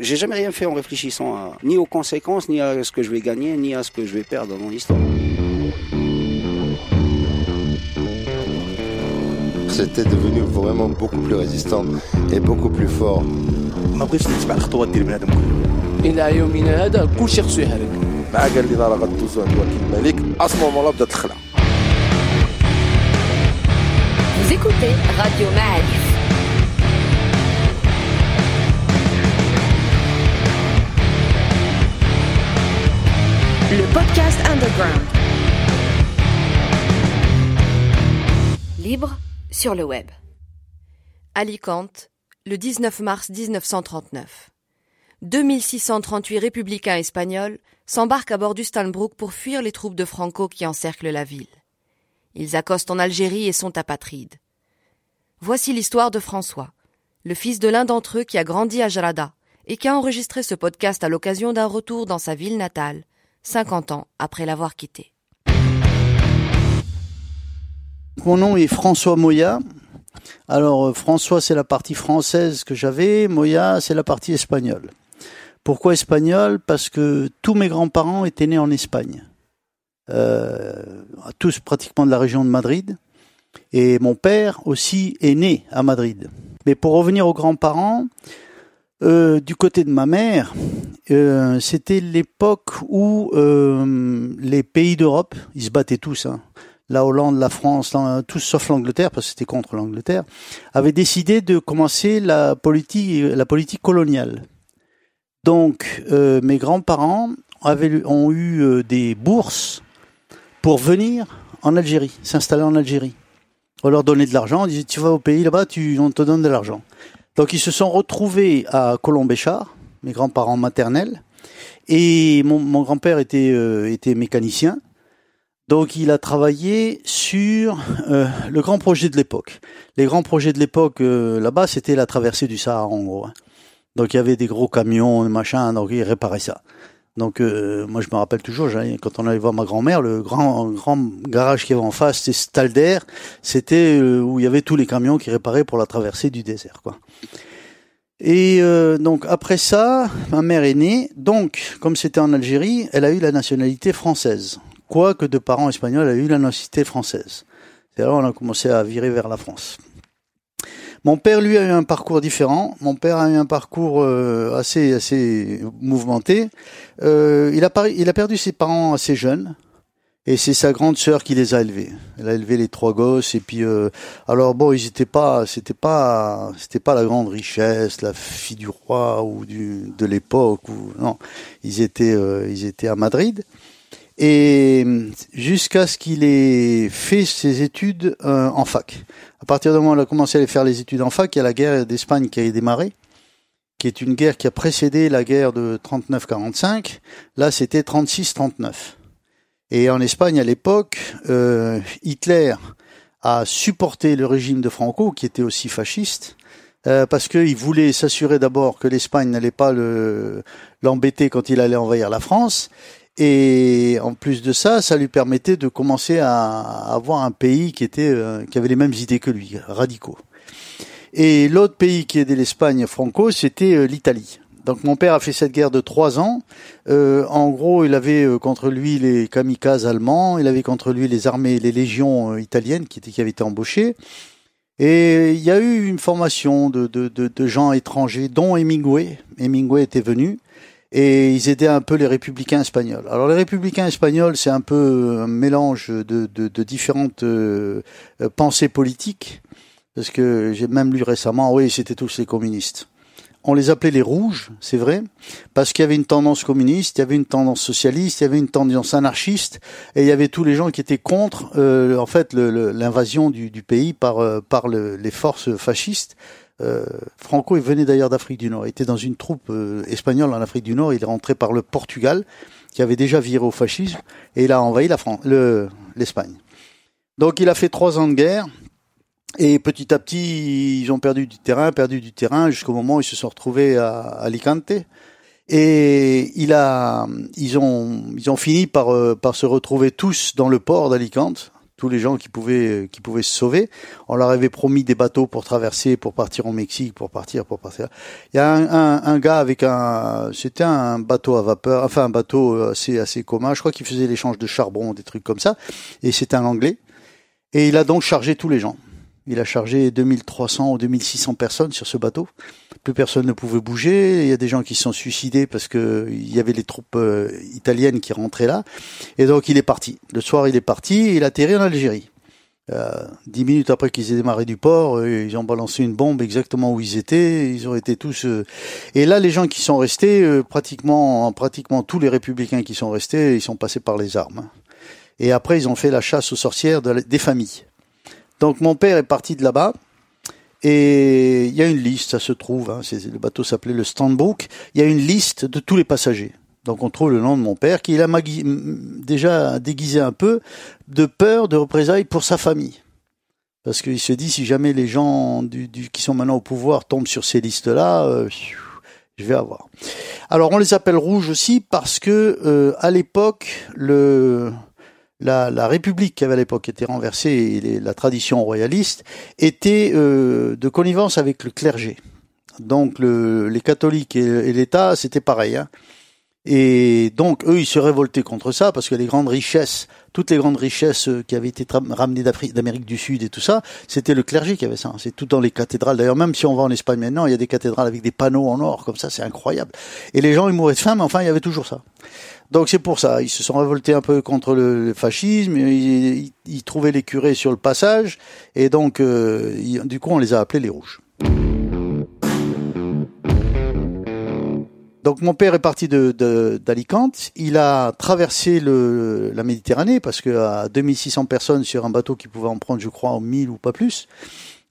J'ai jamais rien fait en réfléchissant ni aux conséquences, ni à ce que je vais gagner, ni à ce que je vais perdre dans mon histoire. C'était devenu vraiment beaucoup plus résistant et beaucoup plus fort. الى يومنا هذا كل شيء خصو يهرب مع قال لي راه غدوزو عند وكيل الملك اصلا مولا بدات الخلع Vous écoutez Radio Ma'arif. Le podcast underground. Libre sur le web. Alicante, le 19 mars 1939. 2638 républicains espagnols s'embarquent à bord du Stanbrook pour fuir les troupes de Franco qui encerclent la ville. Ils accostent en Algérie et sont apatrides. Voici l'histoire de François, le fils de l'un d'entre eux qui a grandi à Jarada et qui a enregistré ce podcast à l'occasion d'un retour dans sa ville natale, 50 ans après l'avoir quitté. Mon nom est François Moya. Alors euh, François c'est la partie française que j'avais, Moya c'est la partie espagnole. Pourquoi espagnol Parce que tous mes grands-parents étaient nés en Espagne. Euh, tous pratiquement de la région de Madrid. Et mon père aussi est né à Madrid. Mais pour revenir aux grands-parents, euh, du côté de ma mère, euh, c'était l'époque où euh, les pays d'Europe, ils se battaient tous, hein, la Hollande, la France, tous sauf l'Angleterre, parce que c'était contre l'Angleterre, avaient décidé de commencer la politique, coloniale. Donc, mes grands-parents ont eu des bourses pour venir en Algérie, s'installer en Algérie. On leur donnait de l'argent, on disait tu vas au pays là-bas, on te donne de l'argent. Donc ils se sont retrouvés à Colombéchard, mes grands-parents maternels, et mon, grand-père était, euh, était mécanicien. Donc il a travaillé sur euh, le grand projet de l'époque. Les grands projets de l'époque euh, là-bas, c'était la traversée du Sahara en gros. hein. Donc il y avait des gros camions, des machins, donc il réparait ça. Donc euh, moi je me rappelle toujours, quand on allait voir ma grand-mère, le grand grand garage qu'il y avait en face, c'était Stalder, c'était euh, où il y avait tous les camions qui réparaient pour la traversée du désert, quoi. Et euh, donc après ça, ma mère est née. Donc, comme c'était en Algérie, elle a eu la nationalité française. Quoique de parents espagnols, elle a eu la nationalité française. C'est alors on a commencé à virer vers la France. Mon père, lui, a eu un parcours différent. Mon père a eu un parcours euh, assez assez mouvementé. Euh, il a il a perdu ses parents assez jeunes. Et c'est sa grande sœur qui les a élevés. Elle a élevé les trois gosses et puis euh, alors bon, ils étaient pas, c'était pas, c'était pas la grande richesse, la fille du roi ou du de l'époque non, ils étaient, ils étaient à Madrid et jusqu'à ce qu'il ait fait ses études en fac. À partir du moment où il a commencé à aller faire les études en fac, il y a la guerre d'Espagne qui a démarré, qui est une guerre qui a précédé la guerre de 39-45. Là, c'était 36-39. Et en Espagne, à l'époque, euh, Hitler a supporté le régime de Franco, qui était aussi fasciste, euh, parce qu'il voulait s'assurer d'abord que l'Espagne n'allait pas le- l'embêter quand il allait envahir la France. Et en plus de ça, ça lui permettait de commencer à avoir un pays qui était euh, qui avait les mêmes idées que lui, radicaux. Et l'autre pays qui aidait l'Espagne Franco, c'était euh, l'Italie. Donc mon père a fait cette guerre de trois ans. Euh, en gros, il avait euh, contre lui les kamikazes allemands, il avait contre lui les armées, les légions euh, italiennes qui, étaient, qui avaient été embauchées. Et il y a eu une formation de, de, de, de gens étrangers, dont Hemingway. Hemingway était venu et ils aidaient un peu les républicains espagnols. Alors les républicains espagnols, c'est un peu un mélange de, de, de différentes euh, euh, pensées politiques, parce que j'ai même lu récemment, oui, c'était tous les communistes. On les appelait les rouges, c'est vrai, parce qu'il y avait une tendance communiste, il y avait une tendance socialiste, il y avait une tendance anarchiste, et il y avait tous les gens qui étaient contre, euh, en fait, l'invasion du, du pays par euh, par le- les forces fascistes. Euh, Franco, il venait d'ailleurs d'Afrique du Nord. Il était dans une troupe euh, espagnole en Afrique du Nord. Il est rentré par le Portugal, qui avait déjà viré au fascisme, et il a envahi la France, le, l'Espagne. Donc, il a fait trois ans de guerre. Et petit à petit, ils ont perdu du terrain, perdu du terrain, jusqu'au moment où ils se sont retrouvés à Alicante. Et il a, ils ont, ils ont fini par, euh, par se retrouver tous dans le port d'Alicante, tous les gens qui pouvaient qui pouvaient se sauver. On leur avait promis des bateaux pour traverser, pour partir au Mexique, pour partir, pour partir. Il y a un, un, un gars avec un, c'était un bateau à vapeur, enfin un bateau assez assez commun. Je crois qu'il faisait l'échange de charbon, des trucs comme ça. Et c'est un Anglais. Et il a donc chargé tous les gens. Il a chargé 2300 ou 2600 personnes sur ce bateau. Personne ne pouvait bouger. Il y a des gens qui se sont suicidés parce que il y avait les troupes euh, italiennes qui rentraient là. Et donc il est parti. Le soir, il est parti. Et il a atterri en Algérie. Euh, dix minutes après qu'ils aient démarré du port, euh, ils ont balancé une bombe exactement où ils étaient. Ils ont été tous. Et là, les gens qui sont restés, pratiquement, pratiquement tous les républicains qui sont restés, ils sont passés par les armes. Et après, ils ont fait la chasse aux sorcières des familles. Donc mon père est parti de là-bas. Et il y a une liste, ça se trouve, hein, le bateau s'appelait le Standbook, il y a une liste de tous les passagers. Donc on trouve le nom de mon père qui l'a déjà déguisé un peu de peur de représailles pour sa famille. Parce qu'il se dit si jamais les gens du, du- qui sont maintenant au pouvoir tombent sur ces listes-là, euh, je vais avoir. Alors on les appelle rouges aussi parce que euh, à l'époque le la, la République qui avait à l'époque été renversée et la tradition royaliste était euh, de connivence avec le clergé. Donc le, les catholiques et, l'État, c'était pareil. Hein. Et donc eux, ils se révoltaient contre ça parce que les grandes richesses, toutes les grandes richesses euh, qui avaient été ramenées d'Amérique du Sud et tout ça, c'était le clergé qui avait ça. C'est tout dans les cathédrales. D'ailleurs, même si on va en Espagne maintenant, il y a des cathédrales avec des panneaux en or comme ça, c'est incroyable. Et les gens, ils mouraient de faim, mais enfin, il y avait toujours ça. Donc c'est pour ça, ils se sont révoltés un peu contre le, fascisme, ils, ils- ils trouvaient les curés sur le passage, et donc euh, du coup on les a appelés les rouges. Donc mon père est parti de d'Alicante, il a traversé le, la Méditerranée parce que à 2600 personnes sur un bateau qui pouvait en prendre je crois 1000 ou pas plus,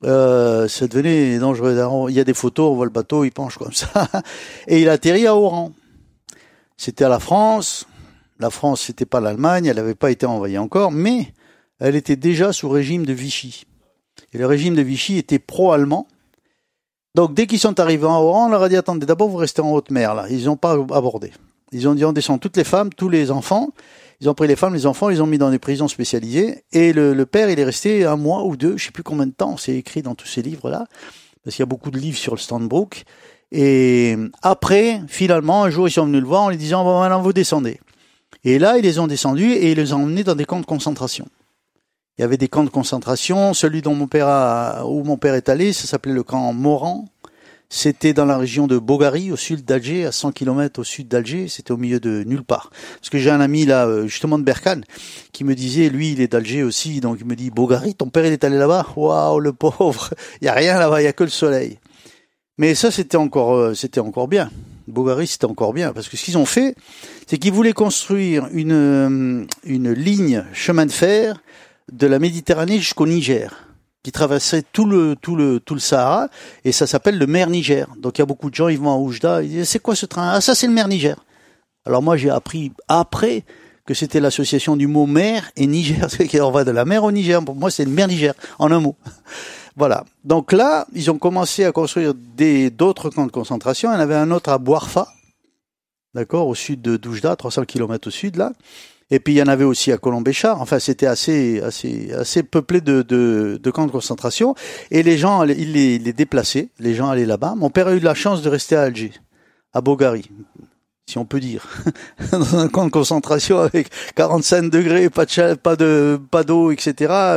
euh, ça devenait dangereux. Il y a des photos, on voit le bateau, il penche comme ça, et il atterrit à Oran. C'était à la France. La France, c'était pas l'Allemagne, elle n'avait pas été envahie encore, mais elle était déjà sous régime de Vichy. Et le régime de Vichy était pro-allemand. Donc dès qu'ils sont arrivés en Oran, on leur a dit attendez, d'abord vous restez en haute mer là. Ils n'ont pas abordé. Ils ont dit on descend toutes les femmes, tous les enfants. Ils ont pris les femmes, les enfants, ils ont mis dans des prisons spécialisées. Et le, père, il est resté un mois ou deux, je sais plus combien de temps. C'est écrit dans tous ces livres là, parce qu'il y a beaucoup de livres sur le Standbrook. Et après, finalement, un jour, ils sont venus le voir en lui disant, bon, maintenant, vous descendez. Et là, ils les ont descendus et ils les ont emmenés dans des camps de concentration. Il y avait des camps de concentration. Celui dont mon père a, où mon père est allé, ça s'appelait le camp Moran. C'était dans la région de Bogari, au sud d'Alger, à 100 km au sud d'Alger. C'était au milieu de nulle part. Parce que j'ai un ami là, euh, justement de Berkane, qui me disait, lui, il est d'Alger aussi, donc il me dit, Bogari, ton père, il est allé là-bas Waouh, le pauvre Il y a rien là-bas, il y a que le soleil. Mais ça, c'était encore, euh, c'était encore bien. Bogari, c'était encore bien, parce que ce qu'ils ont fait, c'est qu'ils voulaient construire une, euh, une ligne chemin de fer de la Méditerranée jusqu'au Niger, qui traversait tout le, tout le, tout le Sahara, et ça s'appelle le mer Niger. Donc il y a beaucoup de gens, ils vont à Oujda, ils disent, c'est quoi ce train? Ah, ça, c'est le mer Niger. Alors moi, j'ai appris après que c'était l'association du mot mer et Niger, c'est qu'on va de la mer au Niger. Pour moi, c'est le mer Niger, en un mot. Voilà. Donc là, ils ont commencé à construire des d'autres camps de concentration. Il y en avait un autre à Boarfa, d'accord, au sud de Doujda, 300 km au sud là. Et puis il y en avait aussi à Colombéchar. Enfin, c'était assez, assez, assez peuplé de, camps de concentration. Et les gens, ils les, ils les déplaçaient. Les gens allaient là-bas. Mon père a eu de la chance de rester à Alger, à Bogari, si on peut dire, dans un camp de concentration avec 45 degrés, pas de pas de, pas d'eau, etc.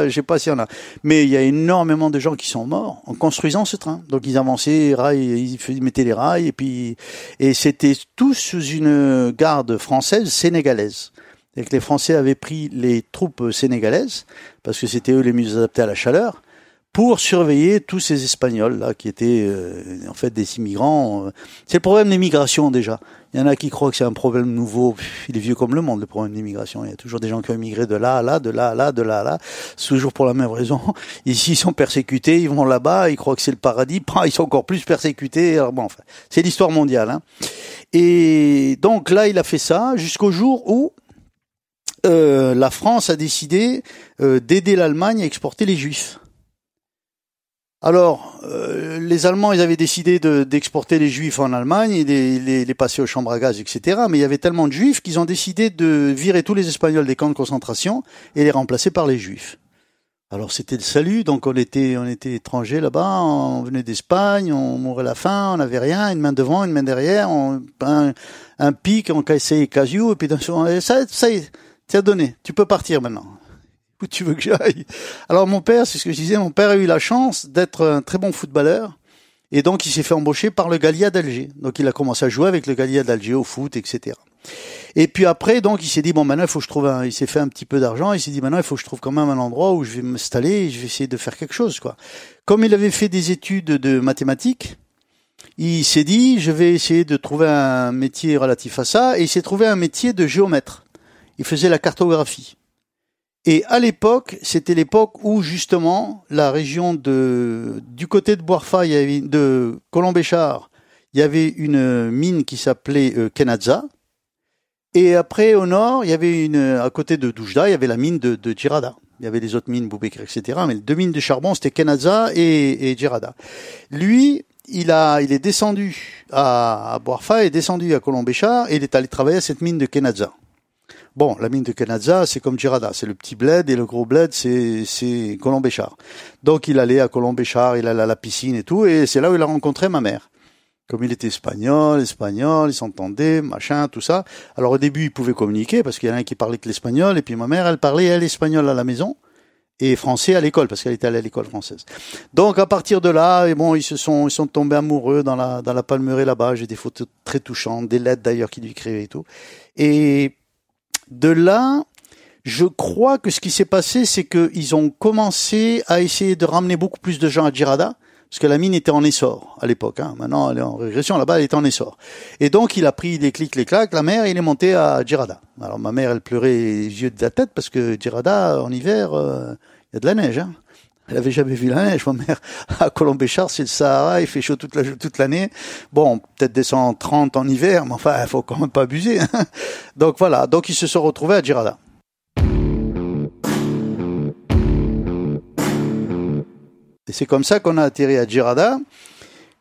Je sais pas s'il y en a. Mais il y a énormément de gens qui sont morts en construisant ce train. Donc ils avançaient, rails, ils mettaient les rails et puis et c'était tous sous une garde française sénégalaise. Et que les Français avaient pris les troupes sénégalaises parce que c'était eux les mieux adaptés à la chaleur pour surveiller tous ces Espagnols là qui étaient euh, en fait des immigrants. euh. C'est le problème des migrations déjà. Il y en a qui croient que c'est un problème nouveau. Il est vieux comme le monde, le problème d'immigration. Il y a toujours des gens qui ont immigré de là à là, de là à là, de là à là. C'est toujours pour la même raison. Ici, ils sont persécutés, ils vont là-bas, ils croient que c'est le paradis. Ils sont encore plus persécutés. Bon, enfin, c'est l'histoire mondiale. Hein. Et donc là, il a fait ça jusqu'au jour où euh, la France a décidé euh, d'aider l'Allemagne à exporter les Juifs. Alors, euh, les Allemands, ils avaient décidé de- d'exporter les Juifs en Allemagne, et les, les, les passer aux chambres à gaz, etc. Mais il y avait tellement de Juifs qu'ils ont décidé de virer tous les Espagnols des camps de concentration et les remplacer par les Juifs. Alors c'était le salut, donc on était on était étrangers là-bas, on venait d'Espagne, on mourait la faim, on n'avait rien, une main devant, une main derrière, on, un, un pic, on cassait les et puis d'un ça, ça y est, donné, tu peux partir maintenant. Où tu veux que j'aille Alors mon père, c'est ce que je disais, mon père a eu la chance d'être un très bon footballeur, et donc il s'est fait embaucher par le Gallia d'Alger. Donc il a commencé à jouer avec le Gallia d'Alger au foot, etc. Et puis après, donc, il s'est dit bon, maintenant, il faut que je trouve un. Il s'est fait un petit peu d'argent. Il s'est dit maintenant, il faut que je trouve quand même un endroit où je vais m'installer. Et je vais essayer de faire quelque chose, quoi. Comme il avait fait des études de mathématiques, il s'est dit je vais essayer de trouver un métier relatif à ça. Et il s'est trouvé un métier de géomètre. Il faisait la cartographie. Et à l'époque, c'était l'époque où justement la région de du côté de Boirfa, il y avait de Colombéchard, il y avait une mine qui s'appelait euh. Et après, au nord, il y avait une, à côté de Doujda, il y avait la mine de, de Djirada. Il y avait les autres mines, Boubekir, etc. Mais les deux mines de charbon, c'était Kenadza et, et Djirada. Lui, il a, il est descendu à, à Boarfa, est descendu à Colombéchard et il est allé travailler à cette mine de Kenadza. Bon, la mine de Kenadza, c'est comme Djirada, c'est le petit bled et le gros bled, c'est, c'est Colombéchard. Donc il allait à Colombéchard, il allait à la piscine et tout, et c'est là où il a rencontré ma mère comme il était espagnol, espagnol, il s'entendait, machin, tout ça. Alors au début, il pouvait communiquer parce qu'il y en a un qui parlait que l'espagnol et puis ma mère, elle parlait elle espagnol à la maison et français à l'école parce qu'elle était allée à l'école française. Donc à partir de là, et bon, ils se sont ils sont tombés amoureux dans la dans la palmeraie là-bas. J'ai des photos très touchantes, des lettres d'ailleurs qu'il lui écrivait et tout. Et de là, je crois que ce qui s'est passé, c'est qu'ils ont commencé à essayer de ramener beaucoup plus de gens à Djirada parce que la mine était en essor à l'époque. Hein. Maintenant, elle est en régression. Là-bas, elle est en essor. Et donc, il a pris les clics, les claques. La mère, il est monté à Djirada. Alors, ma mère, elle pleurait les yeux de la tête parce que Djirada, en hiver, euh, il y a de la neige. Hein. Elle avait jamais vu la neige. Ma mère, à Colombéchard, c'est le Sahara. Il fait chaud toute la toute l'année. Bon, peut-être descend 30 en hiver, mais enfin, il faut quand même pas abuser. Hein. Donc voilà. Donc, ils se sont retrouvés à Djirada. Et c'est comme ça qu'on a atterri à Djirada.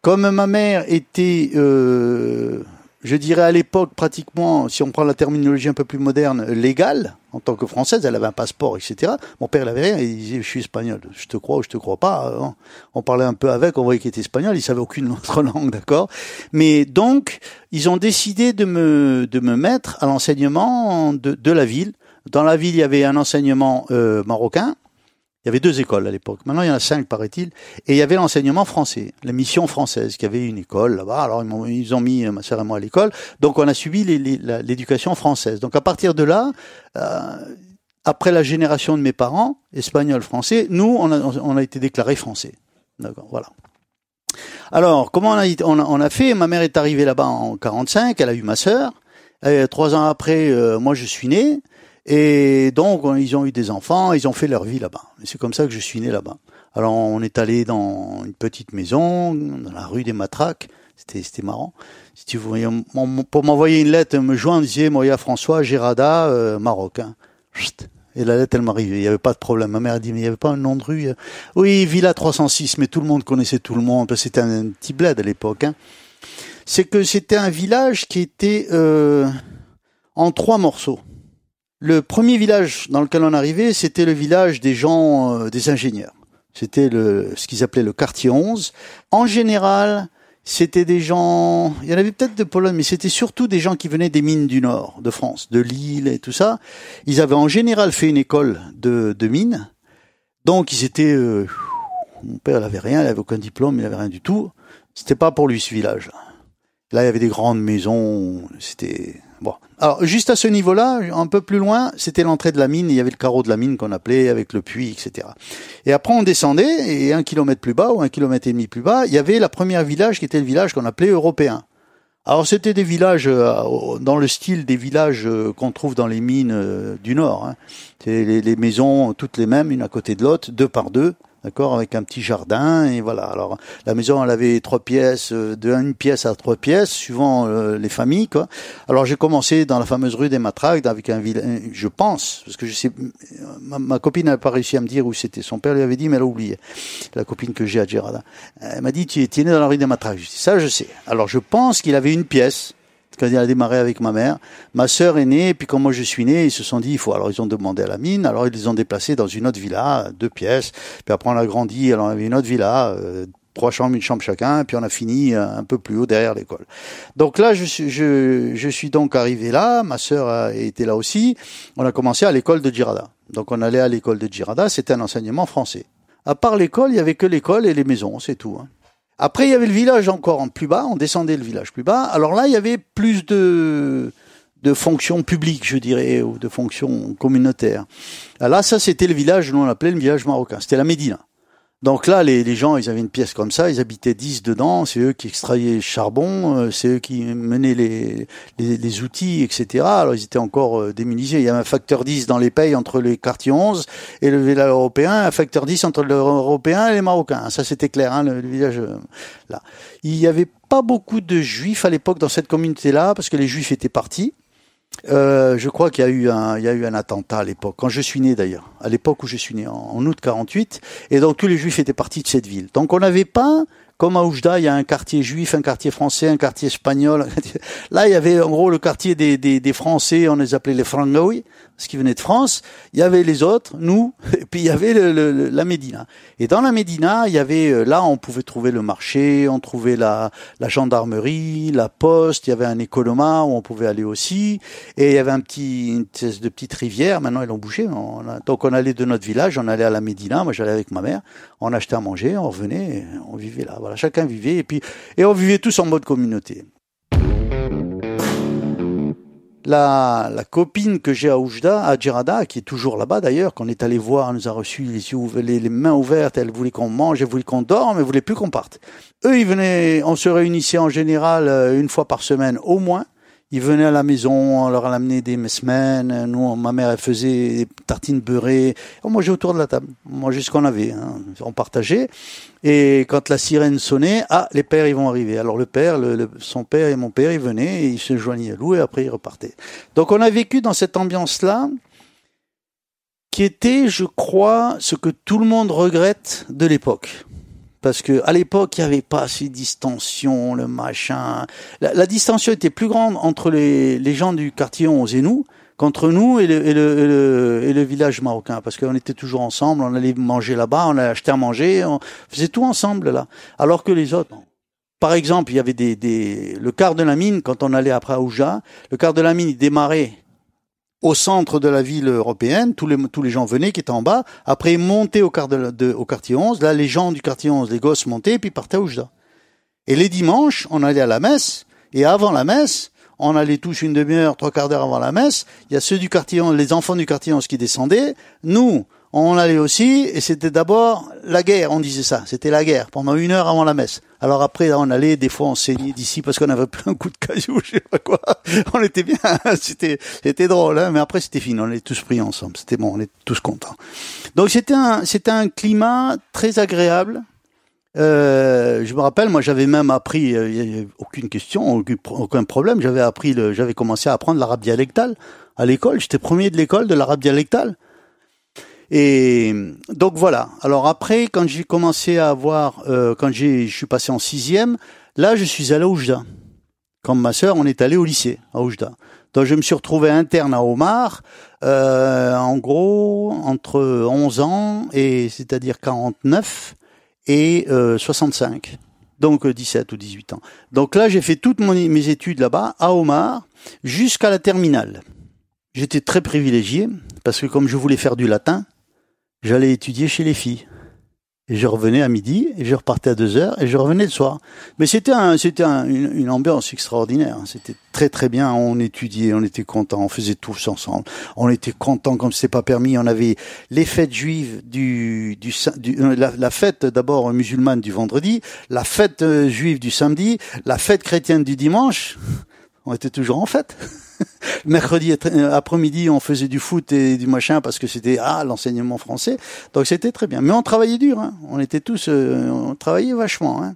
Comme ma mère était, euh, je dirais à l'époque pratiquement, si on prend la terminologie un peu plus moderne, légale, en tant que française, elle avait un passeport, etc. Mon père, il avait rien, il disait, je suis espagnol, je te crois ou je te crois pas. hein. On parlait un peu avec, on voyait qu'il était espagnol, il savait aucune autre langue, d'accord Mais donc, ils ont décidé de me, de me mettre à l'enseignement de, de la ville. Dans la ville, il y avait un enseignement euh, marocain, il y avait deux écoles à l'époque. Maintenant, il y en a cinq, paraît-il. Et il y avait l'enseignement français, la mission française, qui avait une école là-bas. Alors, ils, ont mis euh, ma sœur et moi à l'école. Donc, on a la- l'éducation française. Donc, à partir de là, euh, après la génération de mes parents, espagnols, français, nous, on a, été déclarés français. D'accord, voilà. Alors, comment on a, fait? Ma mère est arrivée là-bas en 45, elle a eu ma sœur. Trois ans après, euh, moi, je suis né. Et donc, on- ils ont eu des enfants, ils ont fait leur vie là-bas. C'est comme ça que je suis né là-bas. Alors, on est allé dans une petite maison, dans la rue des Matraques. C'était, c'était marrant. Si tu voyais, pour m'envoyer une lettre, me joindre, disait Moya François, Gérada, euh, Maroc. hein. Chut. Et la lettre, elle m'arrivait. Il n'y avait pas de problème. Ma mère a dit, mais il n'y avait pas un nom de rue. euh. Oui, Villa 306, mais tout le monde connaissait tout le monde. C'était un, un petit bled à l'époque. hein. C'est que c'était un village qui était euh, en trois morceaux. Le premier village dans lequel on arrivait, c'était le village des gens, euh, des ingénieurs. C'était le, ce qu'ils appelaient le quartier 11. En général, c'était des gens, il y en avait peut-être de Pologne, mais c'était surtout des gens qui venaient des mines du Nord, de France, de Lille et tout ça. Ils avaient en général fait une école de, de mines. Donc ils étaient, euh, mon père il avait rien, il avait aucun diplôme, il avait rien du tout. C'était pas pour lui ce village. Là, il y avait des grandes maisons, c'était bon. Alors, juste à ce niveau-là, un peu plus loin, c'était l'entrée de la mine. Il y avait le carreau de la mine qu'on appelait avec le puits, etc. Et après, on descendait et un kilomètre plus bas ou un kilomètre et demi plus bas, il y avait la première village qui était le village qu'on appelait européen. Alors, c'était des villages euh, dans le style des villages euh, qu'on trouve dans les mines euh, du Nord. Hein. Les maisons toutes les mêmes, une à côté de l'autre, deux par deux, d'accord, avec un petit jardin et voilà. Alors la maison elle avait trois pièces, euh, de une pièce à trois pièces, suivant euh, les familles quoi. Alors j'ai commencé dans la fameuse rue des Matraques avec un village, je pense, parce que je sais, ma, copine n'a pas réussi à me dire où c'était. Son père lui avait dit mais elle a oublié. La copine que j'ai à Gerada, elle m'a dit tu es né dans la rue des Matraques. Ça je sais. Alors je pense qu'il avait une pièce quand il a démarré avec ma mère. Ma sœur est née, et puis quand moi je suis né, ils se sont dit, il faut. Alors ils ont demandé à la mine, alors ils les ont déplacés dans une autre villa, deux pièces. Puis après on a grandi, alors on avait une autre villa, euh, trois chambres, une chambre chacun, et puis on a fini euh, un peu plus haut derrière l'école. Donc là, je suis, je, je suis donc arrivé là, ma sœur a été là aussi. On a commencé à l'école de Girada. Donc on allait à l'école de Girada, c'était un enseignement français. À part l'école, il y avait que l'école et les maisons, c'est tout. Hein. Après, il y avait le village encore en plus bas, on descendait le village plus bas. Alors là, il y avait plus de, de fonctions publiques, je dirais, ou de fonctions communautaires. Là, ça, c'était le village, nous on l'appelait le village marocain. C'était la Médina. Donc là, les, les, gens, ils avaient une pièce comme ça, ils habitaient 10 dedans, c'est eux qui extrayaient le charbon, euh, c'est eux qui menaient les, les, les, outils, etc. Alors ils étaient encore euh, démunisés. Il y avait un facteur 10 dans les payes entre les quartiers 11 et le village européen, un facteur 10 entre le européen et les Marocains. Ça, c'était clair, hein, le, le, village euh, là. Il y avait pas beaucoup de juifs à l'époque dans cette communauté-là, parce que les juifs étaient partis. Euh, je crois qu'il y a eu un, il y a eu un attentat à l'époque, quand je suis né d'ailleurs, à l'époque où je suis né, en, août 48, et donc tous les juifs étaient partis de cette ville. Donc on n'avait pas, comme à Oujda, il y a un quartier juif, un quartier français, un quartier espagnol. Là, il y avait en gros le quartier des, des, des Français, on les appelait les Frangaoui, parce qu'ils venaient de France. Il y avait les autres, nous, et puis il y avait le, le, la Médina. Et dans la Médina, il y avait là, on pouvait trouver le marché, on trouvait la, la gendarmerie, la poste. Il y avait un écoloma où on pouvait aller aussi, et il y avait un petit, une espèce de petite rivière. Maintenant, ils l'ont bougé. Donc on allait de notre village, on allait à la Médina. Moi, j'allais avec ma mère. On achetait à manger, on revenait, on vivait là. Chacun vivait et puis et on vivait tous en mode communauté. La, la copine que j'ai à Oujda, à Djerada, qui est toujours là-bas d'ailleurs, qu'on est allé voir, elle nous a reçu les, yeux, les, les mains ouvertes, elle voulait qu'on mange, elle voulait qu'on dorme, elle voulait plus qu'on parte. Eux, ils venaient, on se réunissait en général euh, une fois par semaine au moins. Ils venaient à la maison, on leur amenait des semaines. Nous, ma mère, elle faisait des tartines beurrées. On mangeait autour de la table. On mangeait ce qu'on avait. Hein. On partageait. Et quand la sirène sonnait, ah, les pères, ils vont arriver. Alors le père, son père et mon père, ils venaient ils se joignaient à nous et après ils repartaient. Donc on a vécu dans cette ambiance-là qui était, je crois, ce que tout le monde regrette de l'époque parce que à l'époque il n'y avait pas ces distensions, le machin. La, la, distension était plus grande entre les, les gens du quartier 11 et nous qu'entre nous et le, et, le, et, le, et le, village marocain, parce qu'on était toujours ensemble, on allait manger là-bas, on allait acheter à manger, on faisait tout ensemble là. Alors que les autres, par exemple, il y avait des, des le quart de la mine quand on allait après Aouja, le quart de la mine il démarrait au centre de la ville européenne, tous les, tous les gens venaient qui étaient en bas, après montaient au, quart de, au quartier 11, là les gens du quartier 11, les gosses montaient, puis partaient à Oujda. Et les dimanches, on allait à la messe, et avant la messe, on allait tous une demi-heure, trois quarts d'heure avant la messe, il y a ceux du quartier 11, les enfants du quartier 11 qui descendaient, nous, on allait aussi, et c'était d'abord la guerre, on disait ça, c'était la guerre, pendant une heure avant la messe. Alors après, on allait, des fois, on saignait d'ici parce qu'on avait pris un coup de caillou, je sais pas quoi. On était bien, c'était, c'était drôle, hein, mais après c'était fini, on était tous pris ensemble, c'était bon, on était tous contents. Donc c'était un, c'était un climat très agréable. Euh, je me rappelle, moi, j'avais même appris, euh, aucune question, aucun problème. J'avais appris, j'avais commencé à apprendre l'arabe dialectal à l'école. J'étais premier de l'école de l'arabe dialectal. Et donc voilà. Alors après, quand j'ai commencé à avoir, euh, quand j'ai, je suis passé en sixième, là, je suis allé à Oujda. Comme ma sœur, on est allé au lycée à Oujda. Donc je me suis retrouvé interne à Omar, euh, en gros entre 11 ans et c'est-à-dire 49 et euh, 65. Donc 17 ou 18 ans. Donc là, j'ai fait toutes mes études là-bas à Omar jusqu'à la terminale. J'étais très privilégié parce que comme je voulais faire du latin, j'allais étudier chez les filles. Et je revenais à midi, et je repartais à deux heures, et je revenais le soir. Mais c'était c'était un, une, ambiance extraordinaire. C'était très très bien. On étudiait, on était contents, on faisait tous ensemble. On était contents comme c'est pas permis. On avait les fêtes juives du, du, du la, la, fête d'abord musulmane du vendredi, la fête juive du samedi, la fête chrétienne du dimanche. On était toujours en fête. mercredi euh, après-midi, on faisait du foot et du machin parce que c'était ah l'enseignement français. Donc c'était très bien. Mais on travaillait dur. Hein. On était tous, euh, on travaillait vachement. Hein.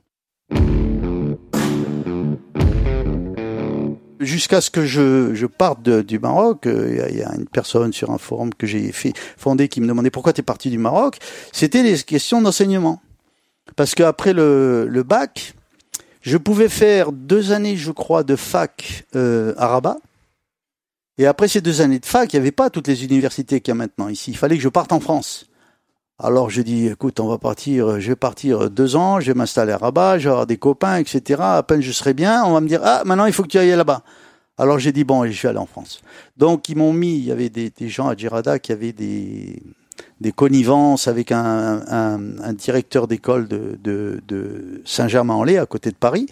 Jusqu'à ce que je, je parte du Maroc, euh, il y y, a une personne sur un forum que j'ai fondé qui me demandait pourquoi tu es parti du Maroc. C'était les questions d'enseignement. Parce qu'après le, le bac, je pouvais faire deux années, je crois, de fac euh, à Rabat. Et après ces deux années de fac, il n'y avait pas toutes les universités qu'il y a maintenant ici. Il fallait que je parte en France. Alors je dis, écoute, on va partir, je vais partir deux ans, je vais m'installer à Rabat, je vais avoir des copains, etc. À peine je serai bien, on va me dire, ah, maintenant il faut que tu ailles là-bas. Alors j'ai dit, bon, je vais aller en France. Donc ils m'ont mis, il y avait des, des gens à Djerada qui avaient des, des connivences avec un, un, un directeur d'école de, de, de Saint-Germain-en-Laye, à côté de Paris.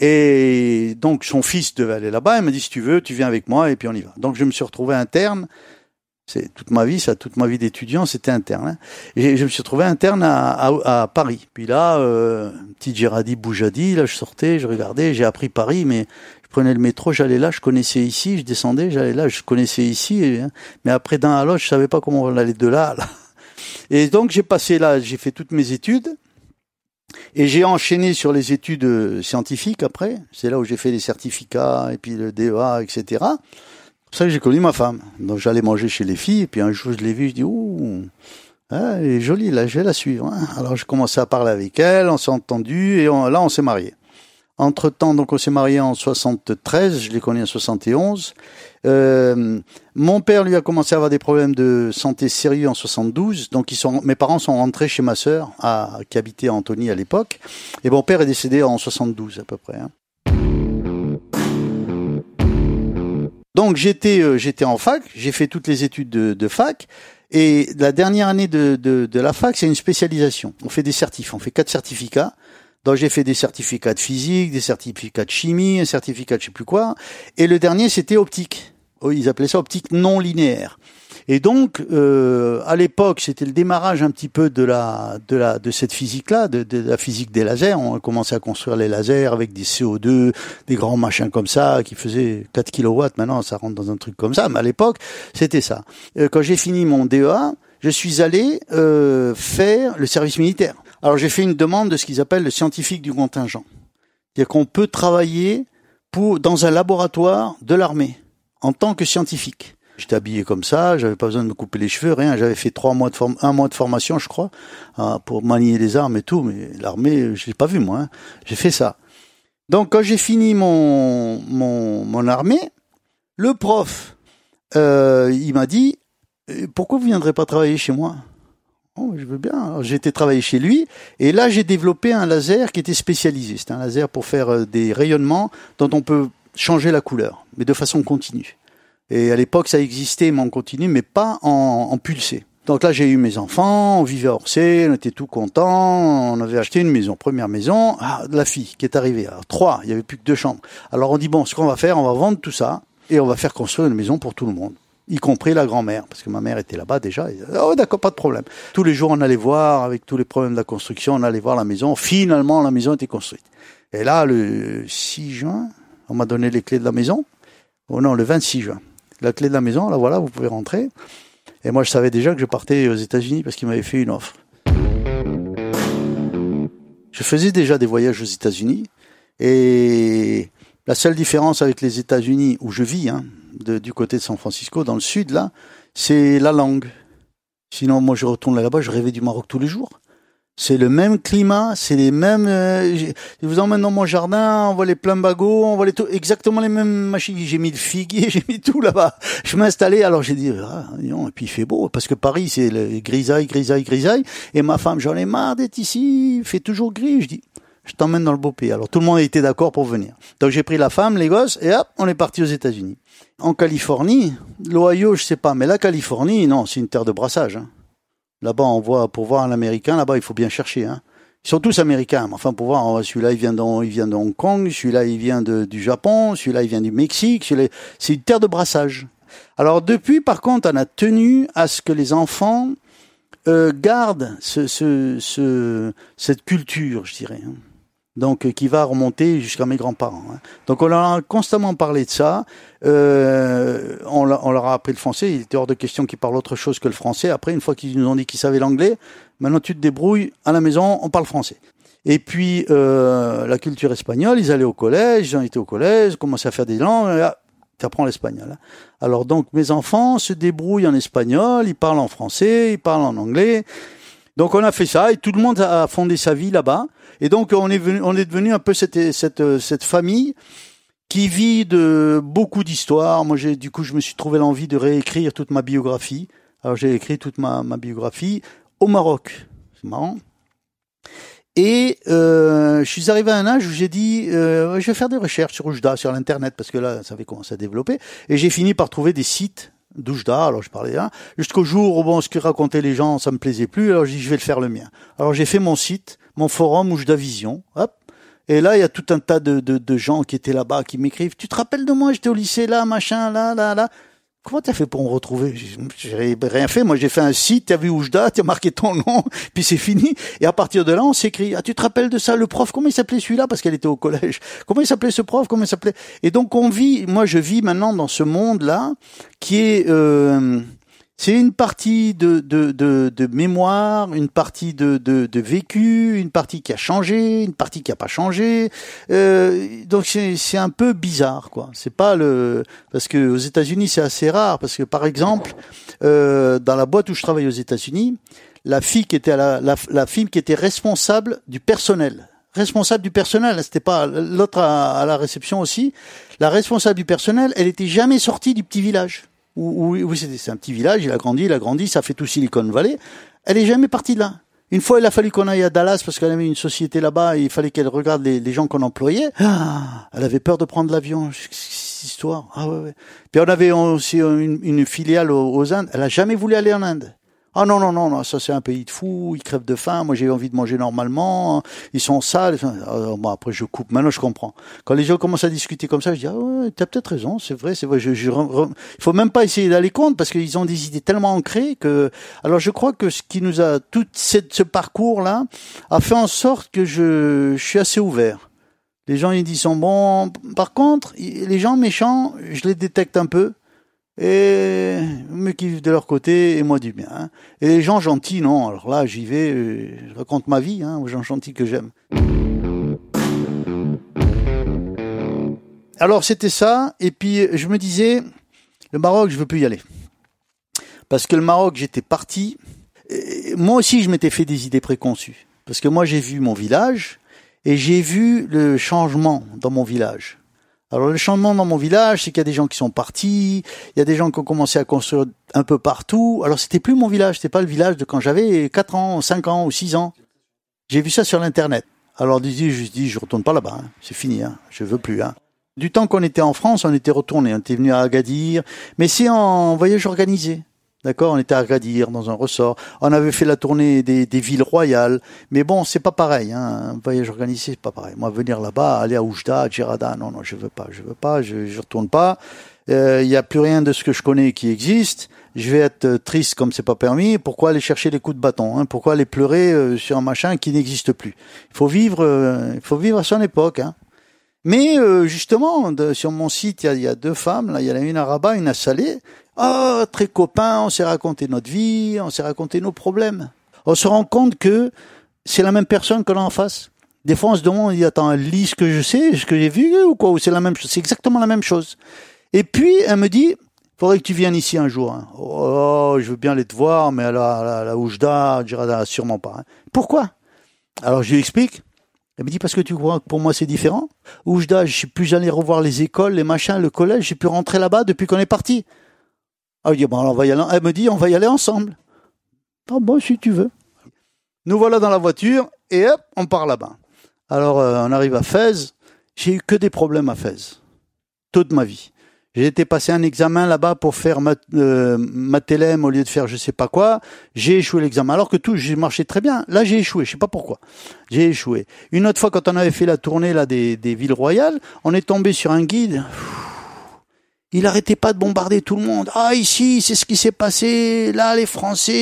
Et donc son fils devait aller là-bas. Il m'a dit si tu veux, tu viens avec moi et puis on y va. Donc je me suis retrouvé interne. C'est toute ma vie, ça, toute ma vie d'étudiant, c'était interne. hein. Et je me suis retrouvé interne à, Paris. Puis là, euh, petit Girardi Boujadi, là je sortais, je regardais, j'ai appris Paris, mais je prenais le métro, j'allais là, je connaissais ici, je descendais, j'allais là, je connaissais ici. hein, mais après d'un à l'autre, je savais pas comment on allait de là là. Et donc j'ai passé là, j'ai fait toutes mes études. Et j'ai enchaîné sur les études euh, scientifiques après. C'est là où j'ai fait les certificats et puis le DEA, etc. C'est ça que j'ai connu ma femme. Donc j'allais manger chez les filles et puis un jour je l'ai vue, je dis ouh, ah, elle est jolie là, je vais la suivre. hein. Alors je commençais à parler avec elle, on s'est entendu et là on s'est mariés. Entre temps, donc on s'est mariés en 73, je l'ai connu en 71. Euh, mon père lui a commencé à avoir des problèmes de santé sérieux en 72, donc mes parents sont rentrés chez ma sœur, qui habitait à Antony à l'époque, et mon père est décédé en 72 à peu près. hein. Donc j'étais euh, j'étais en fac, j'ai fait toutes les études de, de fac, et la dernière année de, de, la fac c'est une spécialisation. On fait des certifs, on fait quatre certificats. Donc j'ai fait des certificats de physique, des certificats de chimie, un certificat de je sais plus quoi, et le dernier c'était optique. Ils appelaient ça optique non linéaire. Et donc, euh, à l'époque, c'était le démarrage un petit peu de la de la de cette physique-là, de, de la physique des lasers. On a commencé à construire les lasers avec des CO2, des grands machins comme ça qui faisaient 4 kilowatts. Maintenant, ça rentre dans un truc comme ça. Mais à l'époque, c'était ça. Euh, quand j'ai fini mon DEA, je suis allé euh, faire le service militaire. Alors, j'ai fait une demande de ce qu'ils appellent le scientifique du contingent. C'est-à-dire qu'on peut travailler pour dans un laboratoire de l'armée en tant que scientifique. J'étais habillé comme ça, j'avais pas besoin de me couper les cheveux, rien. J'avais fait trois mois de un mois de formation, je crois, hein, pour manier les armes et tout. Mais l'armée, je l'ai pas vu moi. hein. J'ai fait ça. Donc quand j'ai fini mon mon armée, le prof, euh, il m'a dit Euh, pourquoi vous viendrez pas travailler chez moi? Oh, je veux bien. J'ai été chez lui et là j'ai développé un laser qui était spécialisé. C'était un laser pour faire euh, des rayonnements dont on peut changer la couleur, mais de façon continue. Et à l'époque, ça existait, mais en continu, mais pas en, en pulsé. Donc là, j'ai eu mes enfants, on vivait à Orsay, on était tout contents, on avait acheté une maison, première maison, ah, la fille qui est arrivée. Alors trois, il y avait plus que deux chambres. Alors on dit bon, ce qu'on va faire, on va vendre tout ça et on va faire construire une maison pour tout le monde, y compris la grand-mère, parce que ma mère était là-bas déjà. Et, oh d'accord, pas de problème. Tous les jours, on allait voir avec tous les problèmes de la construction, on allait voir la maison. Finalement, la maison était construite. Et là, le 6 juin, on m'a donné les clés de la maison. Oh non, le 26 juin. La clé de la maison, là voilà, vous pouvez rentrer. Et moi, je savais déjà que je partais aux États-Unis parce qu'il m'avait fait une offre. Je faisais déjà des voyages aux États-Unis et la seule différence avec les États-Unis où je vis, hein, de- du côté de San Francisco, dans le sud là, c'est la langue. Sinon, moi, je retourne là-bas, je rêvais du Maroc tous les jours. C'est le même climat, c'est les mêmes. euh, je vous emmène dans mon jardin, on voit les plumbagos, on voit les tout, exactement les mêmes machines. J'ai mis le figuier, j'ai mis tout là-bas. Je m'installais, alors j'ai dit, ah, non, et puis il fait beau, parce que Paris c'est le grisaille, grisaille, grisaille. Et ma femme, j'en ai marre d'être ici, il fait toujours gris. Je dis, je t'emmène dans le beau pays. Alors tout le monde était d'accord pour venir. Donc j'ai pris la femme, les gosses, et hop, on est parti aux États-Unis. En Californie, l'Ohio, je sais pas, mais la Californie, non, c'est une terre de brassage. Hein. Là-bas, on voit, pour voir un Américain, là-bas, il faut bien chercher. Hein. Ils sont tous américains, enfin, pour voir, oh, celui-là, il vient de, vient de Hong Kong, celui-là, il vient du Japon, celui-là, il vient du Mexique, c'est une terre de brassage. Alors, depuis, par contre, on a tenu à ce que les enfants euh, gardent ce, cette culture, je dirais. hein. Donc euh, qui va remonter jusqu'à mes grands-parents. hein. Donc on leur a constamment parlé de ça. Euh, on, on leur a appris le français. Il était hors de question qu'ils parlent autre chose que le français. Après, une fois qu'ils nous ont dit qu'ils savaient l'anglais, maintenant tu te débrouilles à la maison, on parle français. Et puis euh, la culture espagnole, ils allaient au collège, ils ont été au collège, commençaient à faire des langues. là, tu apprends l'espagnol. hein. Alors donc mes enfants se débrouillent en espagnol, ils parlent en français, ils parlent en anglais. Donc on a fait ça et tout le monde a fondé sa vie là-bas. Et donc on est on est devenu un peu cette cette cette famille qui vit de beaucoup d'histoires. Moi j'ai du coup je me suis trouvé l'envie de réécrire toute ma biographie. Alors j'ai écrit toute ma ma biographie au Maroc. C'est marrant. Et euh, je suis arrivé à un âge où j'ai dit, euh, je vais faire des recherches sur Oujda, sur l'internet, parce que là, ça avait commencé à développer. Et j'ai fini par trouver des sites d'Oujda. Alors je parlais là, jusqu'au jour où bon, ce que racontaient les gens, ça me plaisait plus. Alors je vais le faire le mien. Alors j'ai fait mon site, mon forum Oujda Vision. Hop. Et là, il y a tout un tas de, de, de gens qui étaient là-bas, qui m'écrivent. Tu te rappelles de moi J'étais au lycée là, machin, là, là, là. Comment t'as fait pour me retrouver? J'ai rien fait. Moi, j'ai fait un site. T'as vu Oujda, t'as marqué ton nom, puis c'est fini. Et à partir de là, on s'écrit. Ah, tu te rappelles de ça Le prof, comment il s'appelait celui-là? Parce qu'elle était au collège. Comment il s'appelait ce prof? Comment il s'appelait? Et donc, on vit. Moi, je vis maintenant dans ce monde-là qui est. Euh, c'est une partie de, de, de, de mémoire, une partie de, de, vécu, une partie qui a changé, une partie qui a pas changé. Euh, donc c'est c'est un peu bizarre, quoi. C'est pas le parce que aux États-Unis c'est assez rare parce que par exemple euh, dans la boîte où je travaille aux États-Unis, la fille qui était à la, la, la fille qui était responsable du personnel responsable du personnel, c'était pas l'autre à, à la réception aussi. La responsable du personnel, elle était jamais sortie du petit village où, où, c'est un petit village, il a grandi, il a grandi, ça fait tout Silicon Valley. Elle est jamais partie de là. Une fois, il a fallu qu'on aille à Dallas parce qu'elle avait une société là-bas et il fallait qu'elle regarde les, gens qu'on employait. Ah, elle avait peur de prendre l'avion. Cette histoire? Ah ouais, ouais. Puis on avait aussi une, une filiale aux, aux Indes. Elle a jamais voulu aller en Inde. Ah non, non, non, non, ça c'est un pays de fous, ils crèvent de faim, moi j'ai envie de manger normalement, ils sont sales. Bon, après je coupe, maintenant je comprends. Quand les gens commencent à discuter comme ça, je dis, ah ouais, t'as peut-être raison, c'est vrai, c'est vrai, je, il faut même pas essayer d'aller contre parce qu'ils ont des idées tellement ancrées que, alors je crois que ce qui nous a, tout ce parcours-là a fait en sorte que je, je suis assez ouvert. Les gens ils disent sont bons. Par contre, les gens méchants, je les détecte un peu et me qui vivent de leur côté et moi du bien. hein. Et les gens gentils, non. Alors là, j'y vais, euh, je raconte ma vie hein, aux gens gentils que j'aime. Alors c'était ça, et puis je me disais, le Maroc, je veux plus y aller. Parce que le Maroc, j'étais parti. moi aussi, je m'étais fait des idées préconçues. Parce que moi, j'ai vu mon village, et j'ai vu le changement dans mon village. Alors le changement dans mon village, c'est qu'il y a des gens qui sont partis, il y a des gens qui ont commencé à construire un peu partout. Alors c'était plus mon village, c'était pas le village de quand j'avais 4 ans, 5 ans ou 6 ans. J'ai vu ça sur l'internet. Alors je dis, je retourne pas là-bas, hein. c'est fini, hein. je veux plus. Hein. Du temps qu'on était en France, on était retourné, on était venu à Agadir, mais c'est en voyage organisé. D'accord, on était à Agadir dans un ressort. On avait fait la tournée des, villes royales, mais bon, c'est pas pareil. Hein. Un voyage organisé, c'est pas pareil. Moi, venir là-bas, aller à Oujda, à Djerada, non, non, je veux pas, je veux pas, je, je retourne pas. Il euh, y a plus rien de ce que je connais qui existe. Je vais être euh, triste comme c'est pas permis. Pourquoi aller chercher les coups de bâton hein? Pourquoi aller pleurer euh, sur un machin qui n'existe plus? Il faut vivre, euh, il faut vivre à son époque. Hein. Mais euh, justement, sur mon site, il y a, y a deux femmes. Là, il y en a une à Rabat, une à Salé. Oh, très copains, on s'est raconté notre vie, on s'est raconté nos problèmes. On se rend compte que c'est la même personne que l'on en face. Des fois, on se demande, il dit, attends, ce que je sais, ce que j'ai vu, ou quoi, ou c'est la même chose. C'est exactement la même chose. Et puis, elle me dit, faudrait que tu viennes ici un jour. Hein. Oh, je veux bien aller te voir, mais à la, la, la Oujda, Djerada, sûrement pas. Hein. Pourquoi? Alors, je lui explique. Elle me dit, parce que tu crois que pour moi, c'est différent. Oujda, je suis plus jamais revoir les écoles, les machins, le collège, j'ai pu rentrer là-bas depuis qu'on est parti. Ah. Elle me dit, on va y aller ensemble. Ah bon, si tu veux. Nous voilà dans la voiture, et hop, on part là-bas. Alors, euh, on arrive à Fès. J'ai eu que des problèmes à Fès. Toute ma vie. J'ai été passer un examen là-bas pour faire ma, euh, au lieu de faire je sais pas quoi. J'ai échoué l'examen. Alors que tout, j'ai marché très bien. Là, j'ai échoué. Je sais pas pourquoi. J'ai échoué. Une autre fois, quand on avait fait la tournée là des, des villes royales, on est tombé sur un guide. Il arrêtait pas de bombarder tout le monde. Ah, ici, c'est ce qui s'est passé. Là, les Français,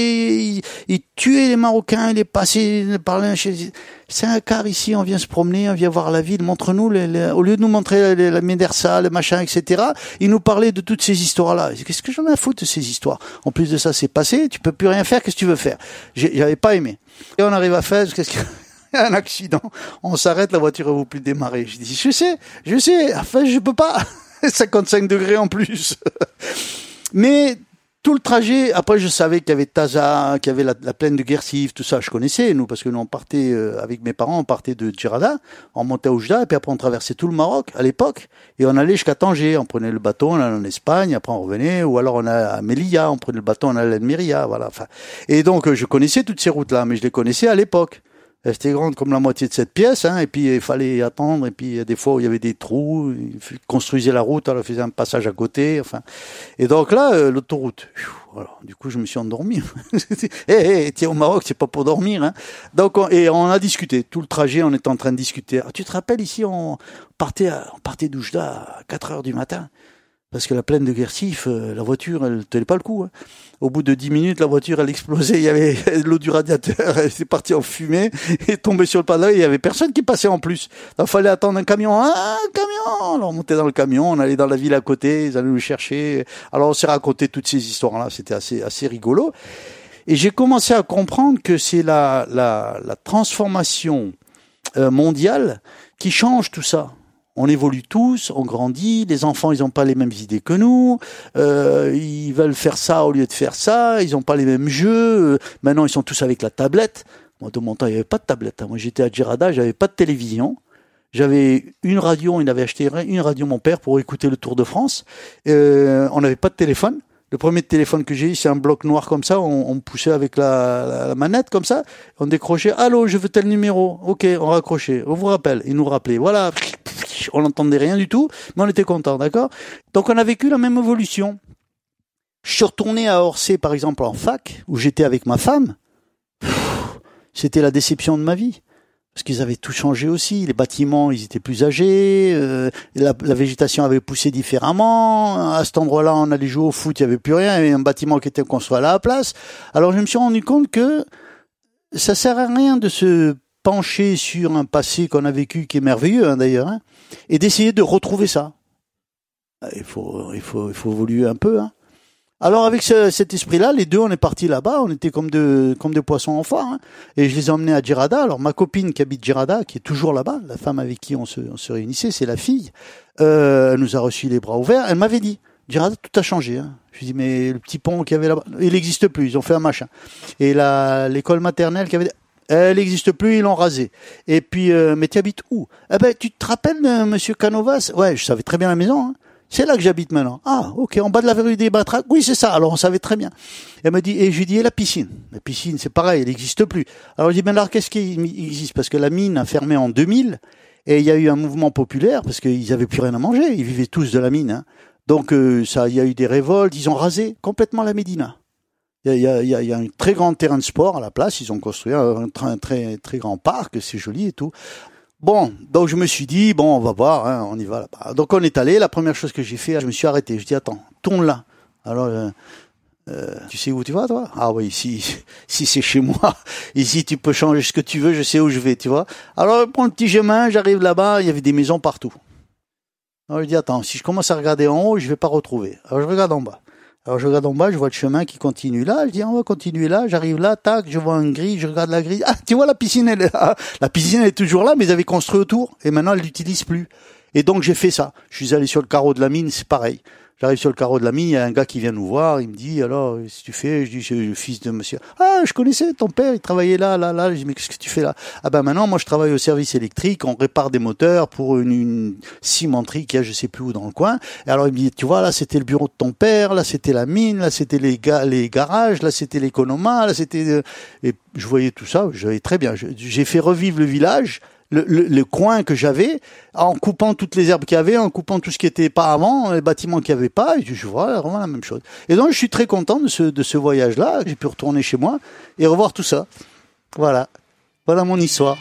ils, ils tuaient les Marocains, ils les passaient par là. C'est un quart ici, on vient se promener, on vient voir la ville. Montre-nous, les- les- au lieu de nous montrer la, Médersa, le machin, etc., il nous parlait de toutes ces histoires-là. Qu'est-ce que j'en ai à foutre de ces histoires? En plus de ça, c'est passé, tu peux plus rien faire, qu'est-ce que tu veux faire? J'avais pas aimé. Et on arrive à Fès, qu'est-ce que... un accident. On s'arrête, la voiture ne veut plus démarrer. Je dis, je sais, je sais, Fès, je peux pas. 55 degrés en plus. Mais tout le trajet, après je savais qu'il y avait Taza, qu'il y avait la, la plaine de Guersive, tout ça, je connaissais, nous, parce que nous on partait, euh, avec mes parents, on partait de Djerada, on montait à Oujda, et puis après on traversait tout le Maroc, à l'époque, et on allait jusqu'à Tanger, on prenait le bateau, on allait en Espagne, après on revenait, ou alors on allait à Melilla, on prenait le bateau, on allait à Almeria, voilà. Et donc euh, je connaissais toutes ces routes-là, mais je les connaissais à l'époque. Elle était grande comme la moitié de cette pièce, hein, et puis il fallait attendre, et puis des fois où il y avait des trous, ils f- construisaient la route, alors ils faisaient un passage à côté, enfin. Et donc là, euh, l'autoroute, alors, du coup je me suis endormi. Eh, eh, tiens, au Maroc, c'est pas pour dormir. Hein. Donc, on, et on a discuté, tout le trajet, on était en train de discuter. Ah, tu te rappelles, ici, on partait, on partait d'Oujda à 4 heures du matin parce que la plaine de Guercif, euh, la voiture, elle tenait pas le coup. hein. Au bout de 10 minutes, la voiture, elle explosait. Il y avait l'eau du radiateur, elle était partie en fumée et tombée sur le panneau. Il y avait personne qui passait en plus. Il fallait attendre un camion. Un camion Alors on montait dans le camion, on allait dans la ville à côté, ils allaient nous chercher. Alors on s'est raconté toutes ces histoires-là. C'était assez, assez rigolo. Et j'ai commencé à comprendre que c'est la, la, la transformation euh, mondiale qui change tout ça. On évolue tous, on grandit, les enfants ils n'ont pas les mêmes idées que nous, euh, ils veulent faire ça au lieu de faire ça, ils n'ont pas les mêmes jeux, euh, maintenant ils sont tous avec la tablette. Moi de mon temps il n'y avait pas de tablette, hein. moi j'étais à Djerada, j'avais pas de télévision, j'avais une radio, il avait acheté une radio mon père pour écouter le Tour de France, Euh, on n'avait pas de téléphone, le premier téléphone que j'ai eu, c'est un bloc noir comme ça, on, on poussait avec la, la- la manette comme ça, on décrochait, allô, je veux tel numéro, ok, on raccrochait, on vous rappelle, il nous rappelait, voilà, on n'entendait rien du tout, mais on était content, d'accord? Donc on a vécu la même évolution. Je suis retourné à Orsay, par exemple, en fac, où j'étais avec ma femme. C'était la déception de ma vie. Parce qu'ils avaient tout changé aussi. Les bâtiments, ils étaient plus âgés. euh, la, la végétation avait poussé différemment. À cet endroit-là, on allait jouer au foot, il n'y avait plus rien. Il y avait un bâtiment qui était construit à la place. Alors je me suis rendu compte que ça sert à rien de se pencher sur un passé qu'on a vécu, qui est merveilleux hein, d'ailleurs, hein, et d'essayer de retrouver ça. Ah, Il faut, il faut, il faut évoluer un peu. Hein. Alors avec ce- cet esprit-là, les deux, on est partis là-bas, on était comme deux, comme des poissons en foire, hein, et je les ai emmenés à Djerada. Alors ma copine qui habite Djerada, qui est toujours là-bas, la femme avec qui on se, on se réunissait, c'est la fille, euh, elle nous a reçus les bras ouverts, elle m'avait dit, Djerada, tout a changé. Hein. Je lui dit, mais le petit pont qu'il y avait là-bas, il n'existe plus, ils ont fait un machin. Et l'école maternelle qui avait... Elle n'existe plus, ils l'ont rasé. Et puis, euh, mais tu habites où? Eh ben, tu te rappelles de Monsieur Canovas? Ouais, je savais très bien la maison. Hein. C'est là que j'habite maintenant. Ah, ok, en bas de la rue des Batracs. Oui, c'est ça. Alors, on savait très bien. Elle me dit, et je lui dis, et la piscine? La piscine, c'est pareil, elle n'existe plus. Alors, je dis, mais alors, qu'est-ce qui existe? Parce que la mine a fermé en 2000, et il y a eu un mouvement populaire, parce qu'ils avaient plus rien à manger. Ils vivaient tous de la mine. Hein. Donc, euh, ça, il y a eu des révoltes. Ils ont rasé complètement la Médina. Il y, a, un très grand terrain de sport à la place. Ils ont construit un, très, très grand parc. C'est joli et tout. Bon, donc je me suis dit, bon, on va voir, hein, on y va là-bas. Donc on est allé, la première chose que j'ai fait, je me suis arrêté. Je dis, attends, tourne là. Alors, euh, euh, tu sais où tu vas, toi? Ah oui, ici, si c'est chez moi. Ici, tu peux changer ce que tu veux, je sais où je vais, tu vois. Alors, je prends le petit chemin, j'arrive là-bas, il y avait des maisons partout. Alors je dis, attends, si je commence à regarder en haut, je vais pas retrouver. Alors je regarde en bas. Alors je regarde en bas, je vois le chemin qui continue là. Je dis on va continuer là. J'arrive là, tac, je vois une grille, je regarde la grille. Ah, tu vois la piscine, elle est là. La piscine elle est toujours là, mais ils avaient construit autour et maintenant elle l'utilise plus. Et donc j'ai fait ça. Je suis allé sur le carreau de la mine, c'est pareil. J'arrive sur le carreau de la mine, il y a un gars qui vient nous voir, il me dit alors qu'est-ce que tu fais? Je dis je suis le fils de monsieur. Ah, je connaissais ton père, il travaillait là, là, là. Je dis mais qu'est-ce que tu fais là? Ah ben maintenant moi je travaille au service électrique, on répare des moteurs pour une, cimenterie qui a je sais plus où dans le coin. Et alors il me dit tu vois là c'était le bureau de ton père, là c'était la mine, là c'était les ga les garages, là c'était l'économa, là c'était euh, et je voyais tout ça, je voyais très bien. J'ai fait revivre le village le, le, le coin que j'avais, en coupant toutes les herbes qu'il y avait, en coupant tout ce qui était pas avant, les bâtiments qu'il n'y avait pas, et je vois vraiment la même chose. Et donc je suis très content de ce, de ce voyage-là, j'ai pu retourner chez moi et revoir tout ça. Voilà. Voilà mon histoire.